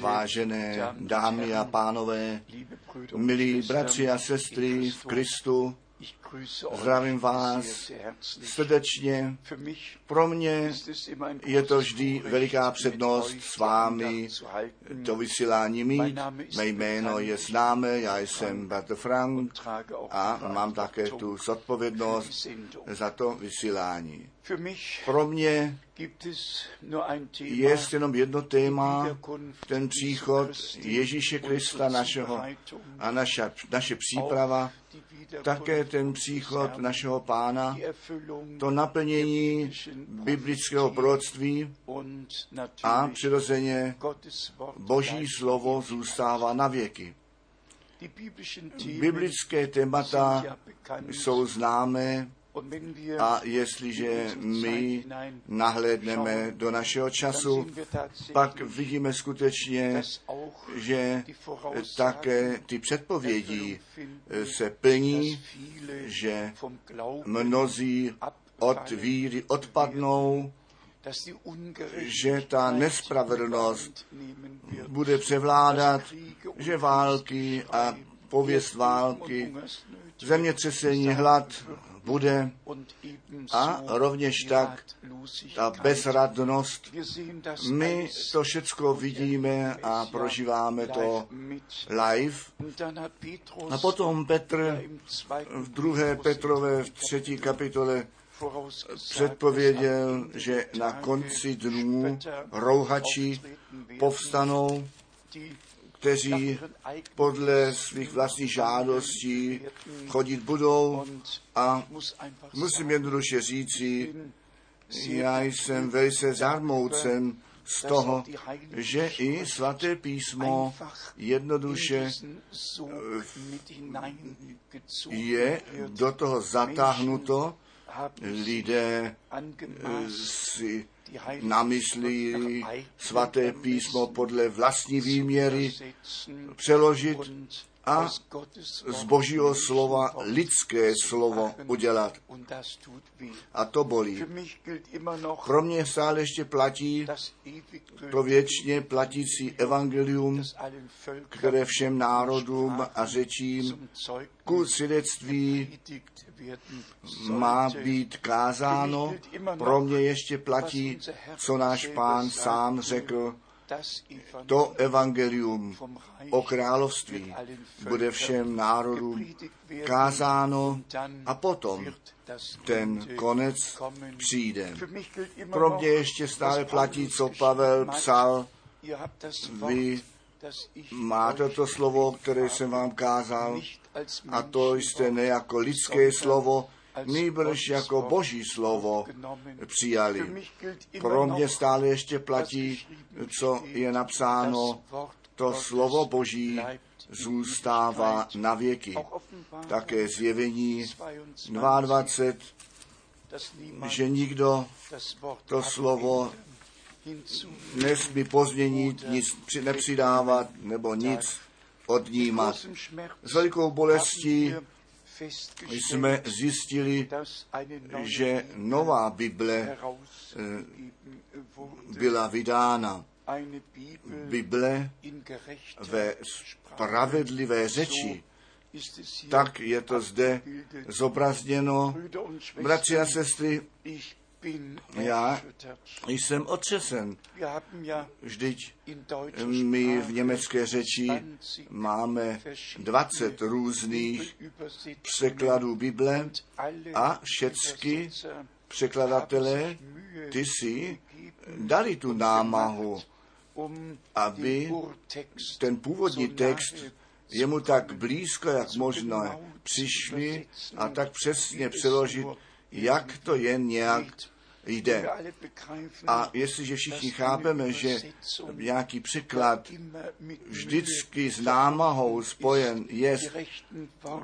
Vážené dámy a pánové, milí bratři a sestry v Kristu, zdravím vás srdečně. Pro mě je to vždy veliká přednost s vámi to vysílání mít. Mé jméno je známé, já jsem Bratr Frank a mám také tu zodpovědnost za to vysílání. Pro mě je jenom jedno téma, ten příchod Ježíše Krista našeho a naša, naše příprava, také ten příchod našeho pána, to naplnění biblického proroctví a přirozeně Boží slovo zůstává na věky. Biblické témata jsou známé a jestliže my nahlédneme do našeho času, pak vidíme skutečně, že také ty předpovědi se plní, že mnozí od víry odpadnou, že ta nespravedlnost bude převládat, že války a pověst války, zemětřesení, hlad, bude a rovněž tak ta bezradnost. My to všecko vidíme a prožíváme to live. A potom Petr v druhé Petrové v třetí kapitole předpověděl, že na konci dnů rouhači povstanou, kteří podle svých vlastních žádostí chodit budou a musím jednoduše říci, já jsem velice zarmoucen z toho, že i svaté písmo jednoduše je do toho zatáhnuto, lidé si namyslí svaté písmo podle vlastní výměry přeložit a z božího slova lidské slovo udělat. A to bolí. Pro mě stále ještě platí to věčně platící evangelium, které všem národům a řečím ku svědectví má být kázáno. Pro mě ještě platí, co náš pán sám řekl, to evangelium o království bude všem národům kázáno a potom ten konec přijde. Pro mě ještě stále platí, co Pavel psal, vy máte to slovo, které jsem vám kázal, a to jste ne jako lidské slovo, nýbrž jako boží slovo přijali. Pro mě stále ještě platí, co je napsáno, to slovo boží zůstává na věky. Také zjevení 22, že nikdo to slovo nesmí pozměnit, nic nepřidávat nebo nic odnímat. S velikou bolestí jsme zjistili, že nová Bible eh, byla vydána. Bible ve spravedlivé řeči. Tak je to zde zobrazněno. Bratři a sestry, já jsem otřesen. Vždyť my v německé řeči máme 20 různých překladů Bible a všechny překladatelé, ty si dali tu námahu, aby ten původní text jemu tak blízko, jak možno přišli a tak přesně přeložit, jak to jen nějak jde. A jestliže všichni chápeme, že nějaký překlad vždycky s námahou spojen je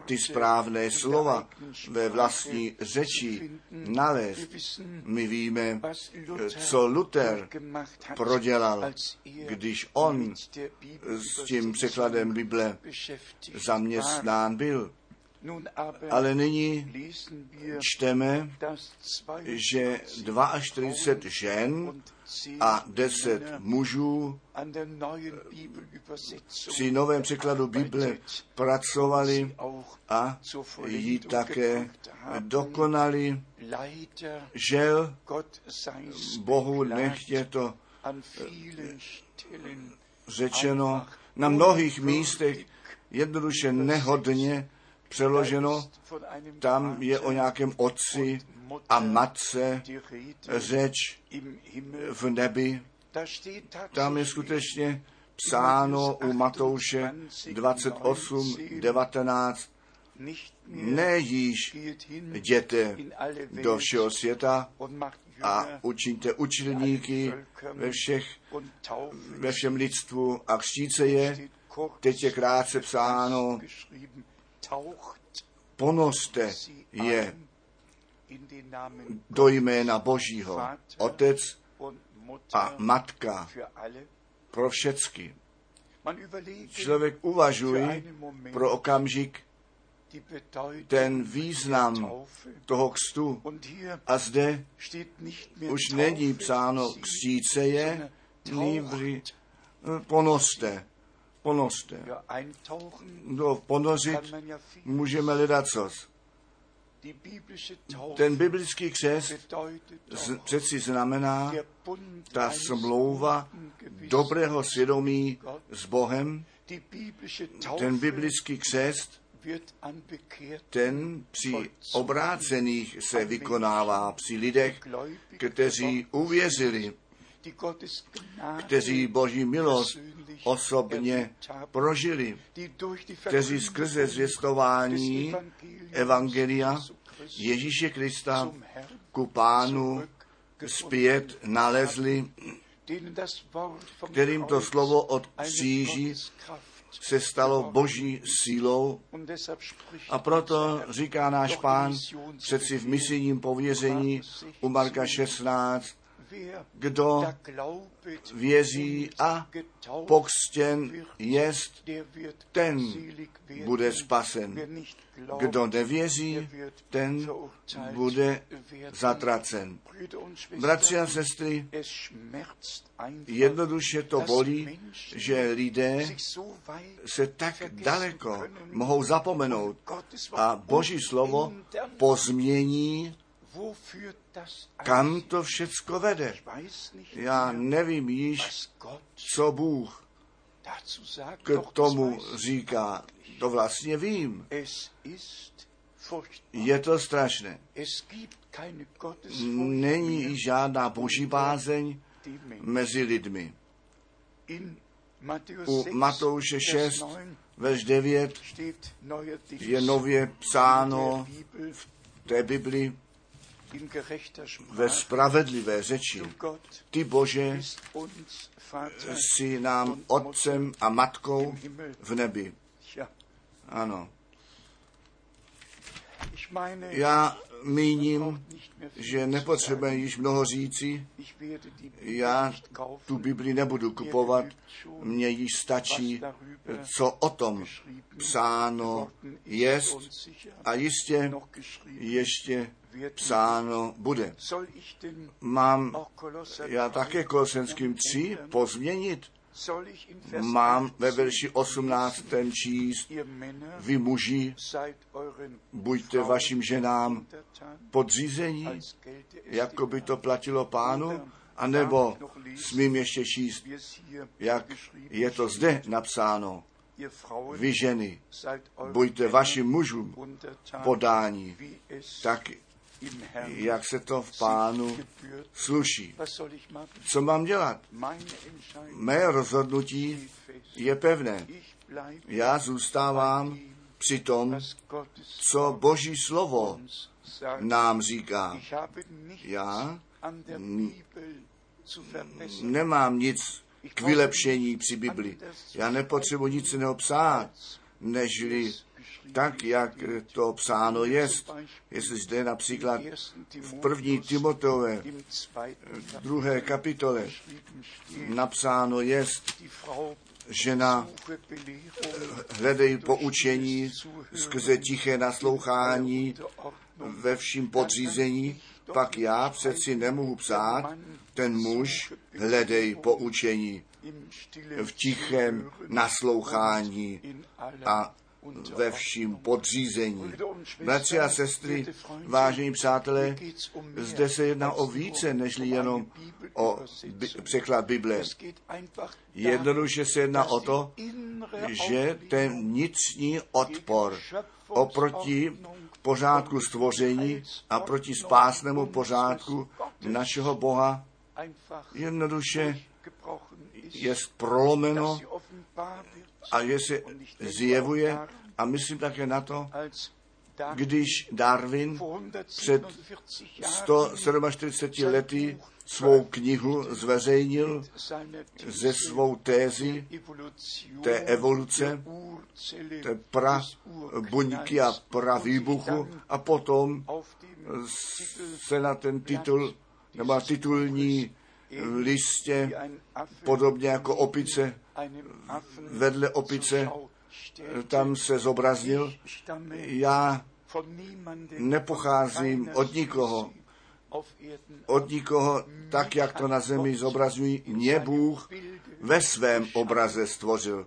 ty správné slova ve vlastní řeči nalézt, my víme, co Luther prodělal, když on s tím překladem Bible zaměstnán byl. Ale nyní čteme, že 42 žen a 10 mužů při novém překladu Bible pracovali a ji také dokonali. Žel Bohu nechtě to řečeno na mnohých místech jednoduše nehodně přeloženo, tam je o nějakém otci a matce řeč v nebi. Tam je skutečně psáno u Matouše 28, 19, nejíž jděte do všeho světa a učiňte učitelníky ve, všech, ve všem lidstvu a křtíce je. Teď je krátce psáno, ponoste je do jména Božího, Otec a Matka pro všecky. Člověk uvažuje pro okamžik ten význam toho kstu. A zde už není psáno kříce je, nýbři ponoste ponoste. No, ponořit můžeme hledat cos. Ten biblický křest přeci znamená ta smlouva dobrého svědomí s Bohem. Ten biblický křest, ten při obrácených se vykonává při lidech, kteří uvěřili kteří Boží milost osobně prožili, kteří skrze zvěstování Evangelia Ježíše Krista ku pánu zpět nalezli, kterým to slovo od kříži se stalo boží sílou. A proto říká náš pán přeci v misijním pověření u Marka 16, kdo věří a pokřtěn jest, ten bude spasen. Kdo nevěří, ten bude zatracen. Bratři a sestry, jednoduše to bolí, že lidé se tak daleko mohou zapomenout a Boží slovo pozmění kam to všecko vede? Já nevím již, co Bůh k tomu říká. To vlastně vím. Je to strašné. Není žádná boží bázeň mezi lidmi. U Matouše 6, verš 9 je nově psáno v té Bibli, ve spravedlivé řeči. Ty Bože si nám otcem a matkou v nebi. Ano. Já míním, že nepotřebujeme již mnoho říci. Já tu Bibli nebudu kupovat, mně již stačí, co o tom psáno jest a jistě ještě psáno bude. Mám já také Kolosenským 3 pozměnit? Mám ve verši 18 ten číst, vy muži, buďte vašim ženám podřízení, jako by to platilo pánu, anebo smím ještě číst, jak je to zde napsáno. Vy ženy, buďte vašim mužům podání, tak jak se to v pánu sluší. Co mám dělat? Mé rozhodnutí je pevné. Já zůstávám při tom, co Boží slovo nám říká. Já nemám nic k vylepšení při Bibli. Já nepotřebuji nic jiného psát, nežli tak, jak to psáno je. Jestli zde například v první Timoteové, v druhé kapitole napsáno je, žena hledej poučení skrze tiché naslouchání ve vším podřízení, pak já přeci nemohu psát, ten muž hledej poučení v tichém naslouchání a ve vším podřízení. Bratři a sestry, vážení přátelé, zde se jedná o více, než jenom o bi- překlad Bible. Jednoduše se jedná o to, že ten vnitřní odpor oproti pořádku stvoření a proti spásnému pořádku našeho Boha jednoduše je prolomeno a že se zjevuje a myslím také na to, když Darwin před 147 lety svou knihu zveřejnil ze svou tézy té evoluce, té pra buňky a pra výbuchu a potom se na ten titul, nebo titulní listě, podobně jako opice, vedle opice, tam se zobraznil. Já nepocházím od nikoho, od nikoho, tak jak to na zemi zobrazují, mě Bůh ve svém obraze stvořil.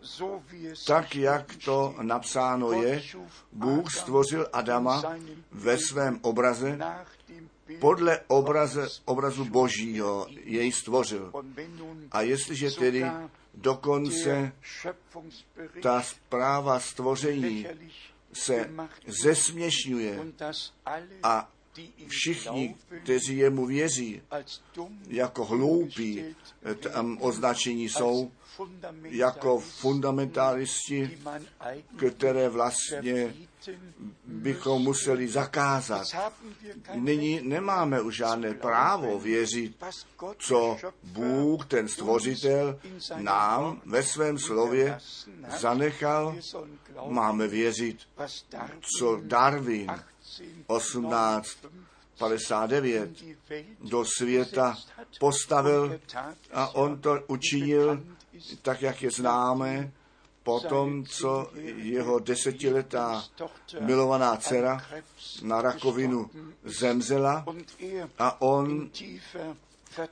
Tak, jak to napsáno je, Bůh stvořil Adama ve svém obraze, podle obraze, obrazu Božího jej stvořil. A jestliže tedy dokonce ta zpráva stvoření se zesměšňuje a všichni, kteří jemu věří, jako hloupí, tam označení jsou jako fundamentalisti, které vlastně bychom museli zakázat. Nyní nemáme už žádné právo věřit, co Bůh, ten stvořitel, nám ve svém slově zanechal. Máme věřit, co Darwin 1859 do světa postavil a on to učinil tak, jak je známe, potom, co jeho desetiletá milovaná dcera na rakovinu zemřela a on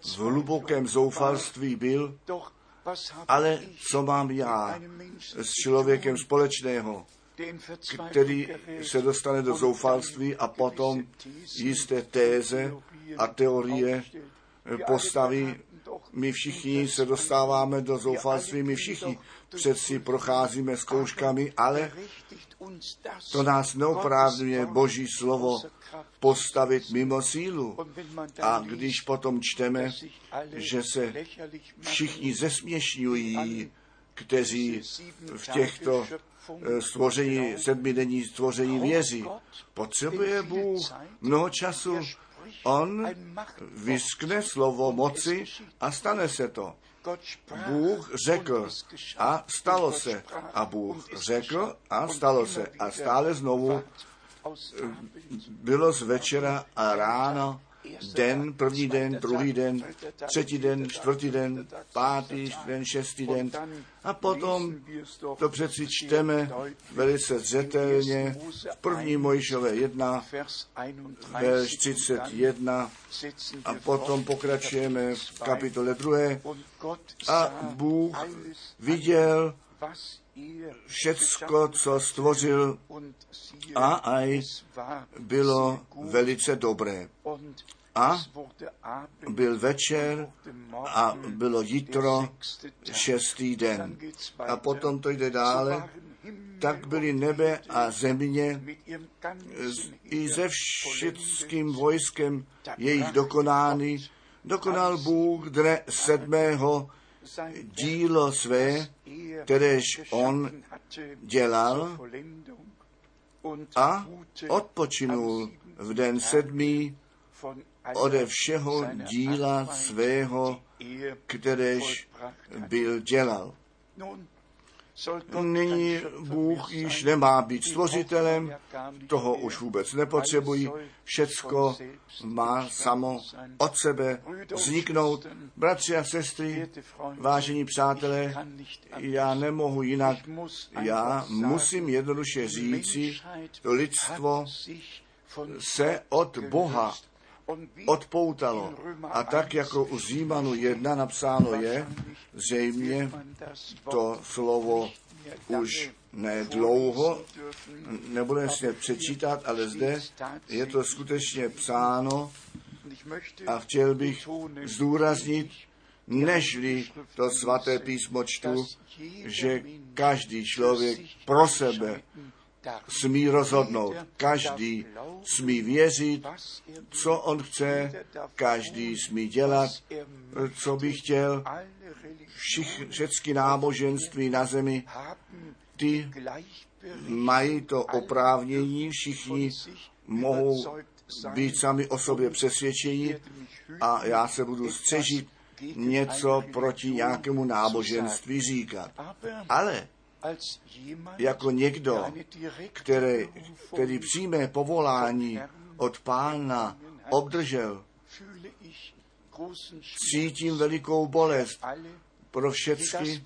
v hlubokém zoufalství byl, ale co mám já s člověkem společného, který se dostane do zoufalství a potom jisté téze a teorie postaví. My všichni se dostáváme do zoufalství, my všichni přeci procházíme zkouškami, ale to nás neoprávňuje Boží slovo postavit mimo sílu. A když potom čteme, že se všichni zesměšňují, kteří v těchto stvoření, sedmidenní stvoření věří. Potřebuje Bůh mnoho času. On vyskne slovo moci a stane se to. Bůh řekl a stalo se. A Bůh řekl a stalo se. A stále znovu bylo z večera a ráno den, první den, druhý den, třetí den, čtvrtý den, pátý den, šestý den. A potom to přeci čteme velice zřetelně v první Mojžové 1, verš 31 a potom pokračujeme v kapitole 2. A Bůh viděl všecko, co stvořil a aj bylo velice dobré. A byl večer a bylo jitro šestý den. A potom to jde dále. Tak byly nebe a země i se všeckým vojskem jejich dokonány. Dokonal Bůh dne sedmého dílo své, kteréž on dělal a odpočinul v den sedmý ode všeho díla svého, kteréž byl dělal. Nyní Bůh již nemá být stvořitelem, toho už vůbec nepotřebují, všecko má samo od sebe vzniknout. Bratři a sestry, vážení přátelé, já nemohu jinak, já musím jednoduše říci, lidstvo se od Boha odpoutalo. A tak, jako u Římanu 1 napsáno je, zřejmě to slovo už ne dlouho, nebudeme si přečítat, ale zde je to skutečně psáno a chtěl bych zdůraznit, nežli to svaté písmo čtu, že každý člověk pro sebe smí rozhodnout. Každý smí věřit, co on chce, každý smí dělat, co by chtěl. Všich, všechny náboženství na zemi, ty mají to oprávnění, všichni mohou být sami o sobě přesvědčení a já se budu střežit něco proti nějakému náboženství říkat. Ale jako někdo, který, který přímé povolání od pána obdržel, cítím velikou bolest pro všechny,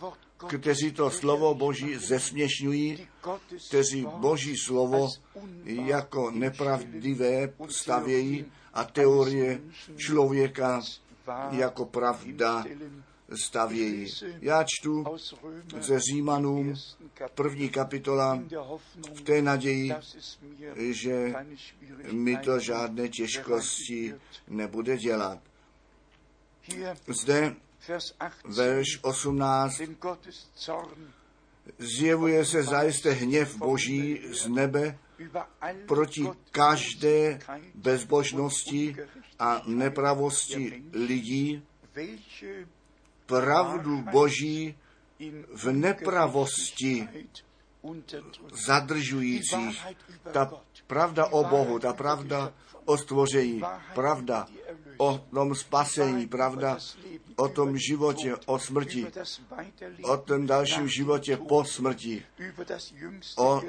kteří to slovo Boží zesměšňují, kteří Boží slovo jako nepravdivé stavějí a teorie člověka jako pravda stavějí. Já čtu ze Římanům první kapitola v té naději, že mi to žádné těžkosti nebude dělat. Zde verš 18 zjevuje se zajisté hněv Boží z nebe proti každé bezbožnosti a nepravosti lidí, pravdu Boží v nepravosti zadržujících. Ta pravda o Bohu, ta pravda o stvoření, pravda o tom spasení, pravda o tom životě, o smrti, o tom dalším životě po smrti, o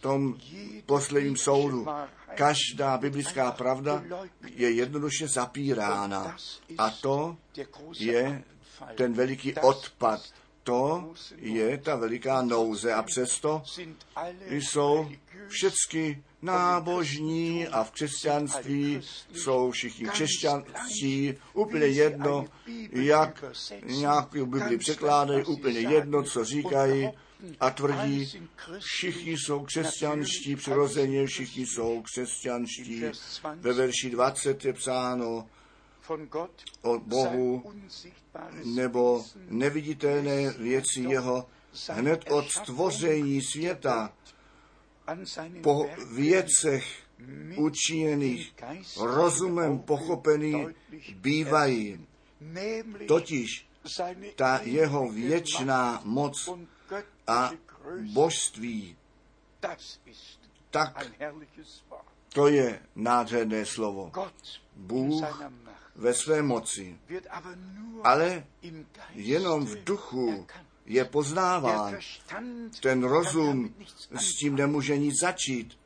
tom posledním soudu. Každá biblická pravda je jednoduše zapírána. A to je ten veliký odpad. To je ta veliká nouze a přesto jsou všechny nábožní a v křesťanství jsou všichni křesťanství, úplně jedno, jak nějakou Bibli překládají, úplně jedno, co říkají a tvrdí, všichni jsou křesťanští přirozeně, všichni jsou křesťanští. Ve verši 20 je psáno, od Bohu nebo neviditelné věci jeho hned od stvoření světa. Po věcech učiněných rozumem pochopený bývají. Totiž ta jeho věčná moc a božství, tak to je nádherné slovo. Bůh ve své moci, ale jenom v duchu je poznáván. Ten rozum s tím nemůže nic začít.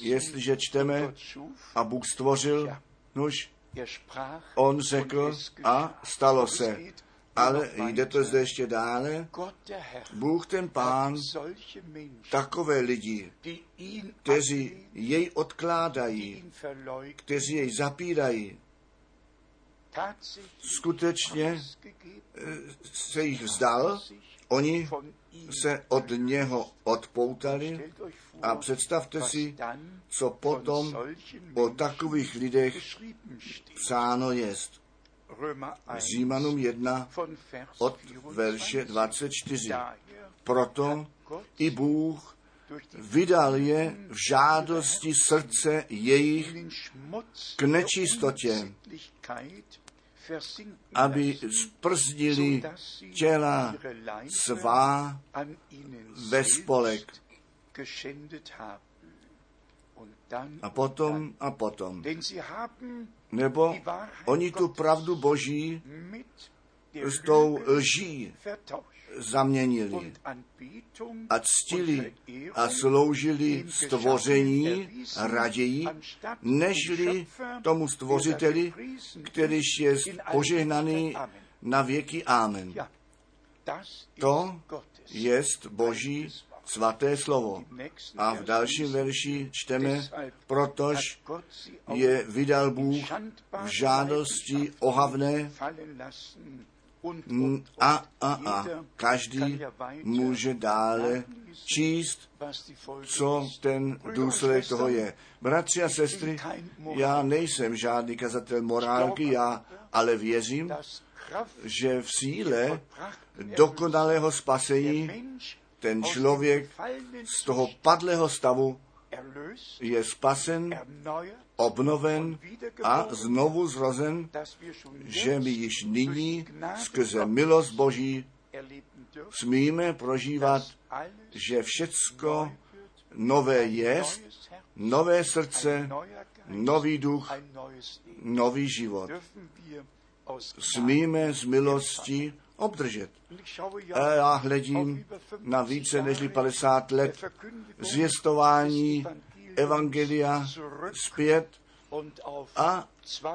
Jestliže čteme a Bůh stvořil, nož, on řekl a stalo se. Ale jde to zde ještě dále. Bůh ten pán takové lidi, kteří jej odkládají, kteří jej zapírají, skutečně eh, se jich vzdal, oni se od něho odpoutali a představte si, co potom o takových lidech psáno jest. Římanům 1 od verše 24. Proto i Bůh vydal je v žádosti srdce jejich k nečistotě, aby sprzdili těla svá ve spolek. A potom a potom. Nebo oni tu pravdu Boží s tou lží zaměnili a ctili a sloužili stvoření raději, nežli tomu stvořiteli, kterýž je požehnaný na věky. Amen. To je Boží svaté slovo. A v dalším verši čteme, protož je vydal Bůh v žádosti ohavné a, a, a. Každý může dále číst, co ten důsledek toho je. Bratři a sestry, já nejsem žádný kazatel morálky, já ale věřím, že v síle dokonalého spasení ten člověk z toho padlého stavu je spasen, obnoven a znovu zrozen, že my již nyní skrze milost Boží smíme prožívat, že všecko nové je, nové srdce, nový duch, nový život. Smíme z milosti obdržet. A já hledím na více než 50 let zvěstování Evangelia zpět a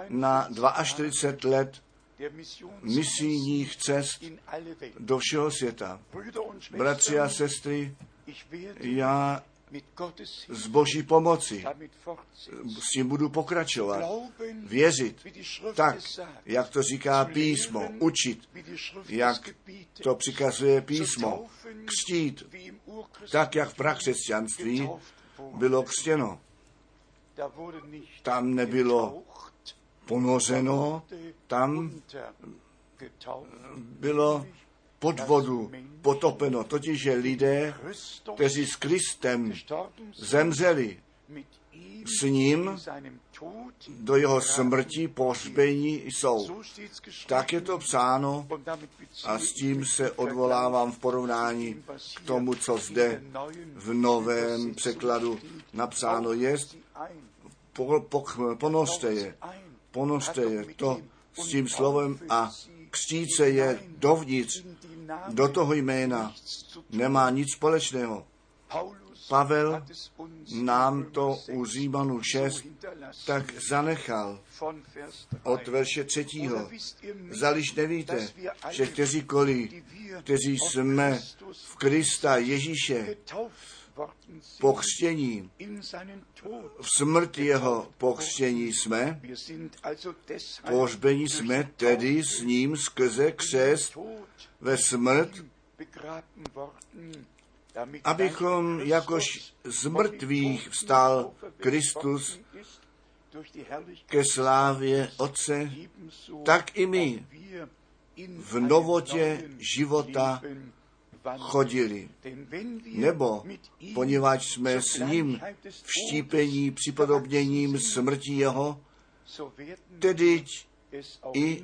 na 42 let misijních cest do všeho světa. Bratři a sestry, já z boží pomoci s tím budu pokračovat. Věřit. tak, jak to říká písmo, učit, jak to přikazuje písmo, křtít, tak, jak v prakřesťanství bylo křtěno. Tam nebylo ponořeno, tam bylo pod vodu potopeno, totiž že lidé, kteří s Kristem zemřeli, s ním do jeho smrti pohřbení jsou. Tak je to psáno a s tím se odvolávám v porovnání k tomu, co zde v novém překladu napsáno je. Po, po, ponořte je, ponořte je to s tím slovem a křtít se je dovnitř, do toho jména nemá nic společného. Pavel nám to u Římanu 6 tak zanechal od verše třetího. Zaliž nevíte, že kteříkoliv, kteří jsme v Krista Ježíše pokřtění, v smrt jeho pokřtění jsme, pohřbení jsme tedy s ním skrze křest ve smrt, abychom jakož z mrtvých vstal Kristus ke slávě Otce, tak i my v novotě života chodili. Nebo poněvadž jsme s ním v štípení připodobněním smrti jeho, tedy i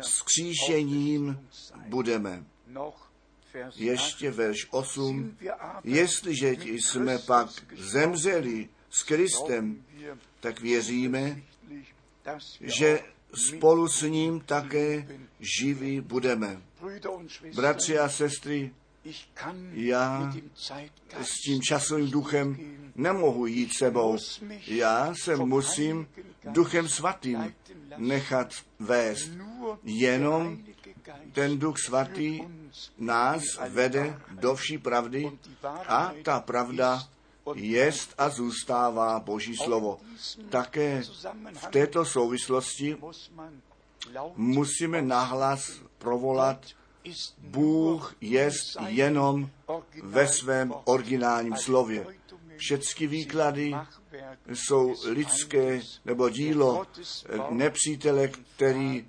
s kříšením budeme. Ještě verš 8. Jestliže jsme pak zemřeli s Kristem, tak věříme, že spolu s ním také živí budeme. Bratři a sestry, já s tím časovým duchem nemohu jít sebou. Já se musím duchem svatým nechat vést. Jenom ten duch svatý nás vede do vší pravdy a ta pravda jest a zůstává Boží slovo. Také v této souvislosti musíme nahlas provolat, Bůh jest jenom ve svém originálním slově. Všechny výklady jsou lidské nebo dílo nepřítele, který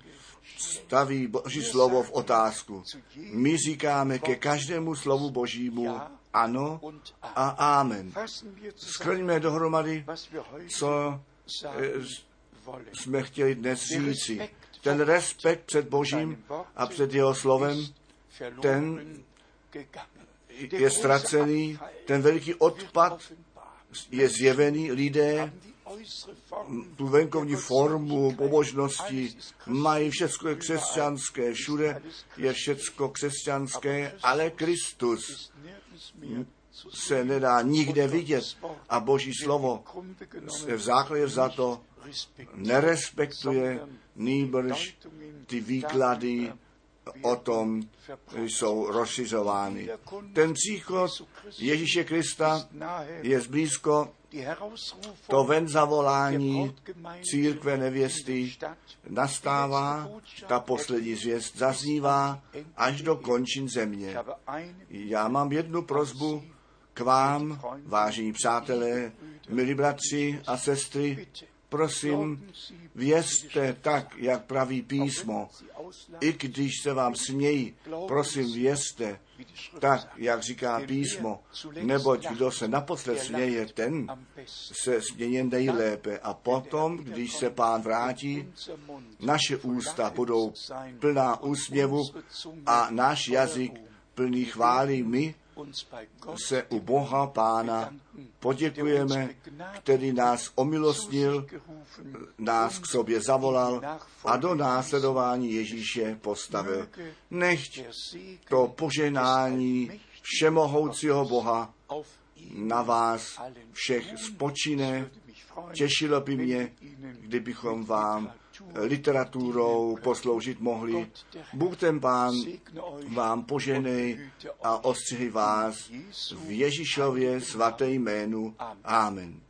staví Boží slovo v otázku. My říkáme ke každému slovu Božímu ano a amen. Skrňme dohromady, co eh, jsme chtěli dnes říci. Ten respekt před Božím a před jeho slovem, ten je ztracený, ten veliký odpad je zjevený, lidé tu venkovní formu pobožnosti mají všechno křesťanské, všude je všecko křesťanské, ale Kristus se nedá nikde vidět a Boží slovo se v základě za to nerespektuje, nýbrž ty výklady o tom jsou rozšiřovány. Ten příchod Ježíše Krista je zblízko to ven zavolání církve nevěsty nastává, ta poslední zvěst zaznívá až do končin země. Já mám jednu prozbu k vám, vážení přátelé, milí bratři a sestry, prosím, vězte tak, jak praví písmo. I když se vám smějí, prosím, vězte tak, jak říká písmo, neboť kdo se naposled směje, ten se směje nejlépe. A potom, když se pán vrátí, naše ústa budou plná úsměvu a náš jazyk plný chvály. My se u Boha Pána poděkujeme, který nás omilostnil, nás k sobě zavolal a do následování Ježíše postavil. Nechť to poženání všemohoucího Boha na vás všech spočine. Těšilo by mě, kdybychom vám literaturou posloužit mohli. Bůh ten Pán vám poženej a ostřihy vás v Ježíšově svaté jménu. Amen.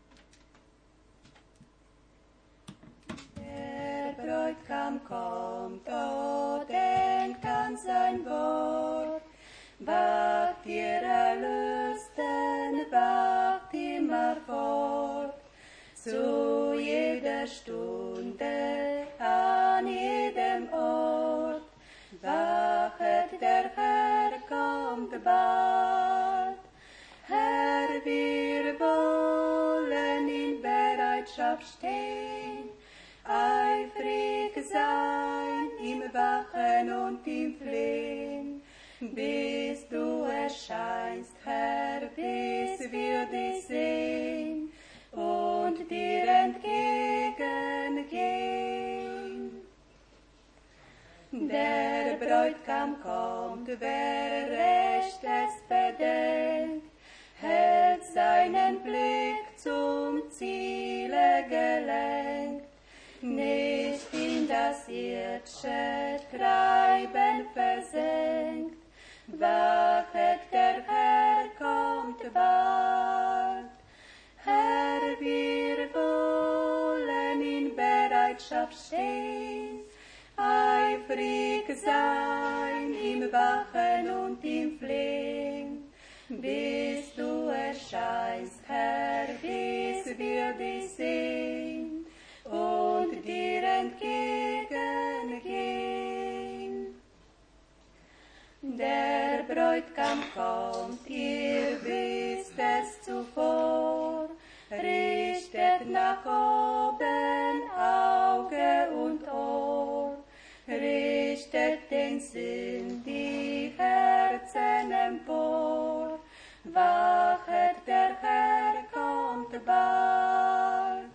Bräutigam kommt, oh, denkt an sein Wort. Wacht ihr Erlösten, wacht immer fort. Zu jeder Stunde, an jedem Ort, wachet der Herr kommt bald. Herr, wir wollen in Bereitschaft stehen, eifrig sein im Wachen und im Flehen, bis du erscheinst, Bräutigam kommt, wer recht es bedenkt, hält seinen Blick zum Ziele gelenkt, nicht in das irdische Treiben bis wir dich sehen und dir entgegengehen. Der Bräutigam kommt, ihr wisst es zuvor, richtet nach oben Auge und Ohr, richtet den Sinn die Herzen empor, wachet bewahrt.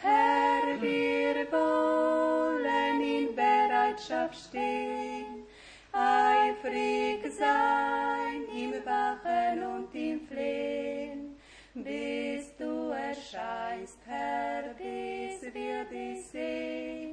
Herr, wir wollen in Bereitschaft stehen, eifrig sein im Wachen und im Flehen, bis du erscheinst, Herr, bis wir dich sehen.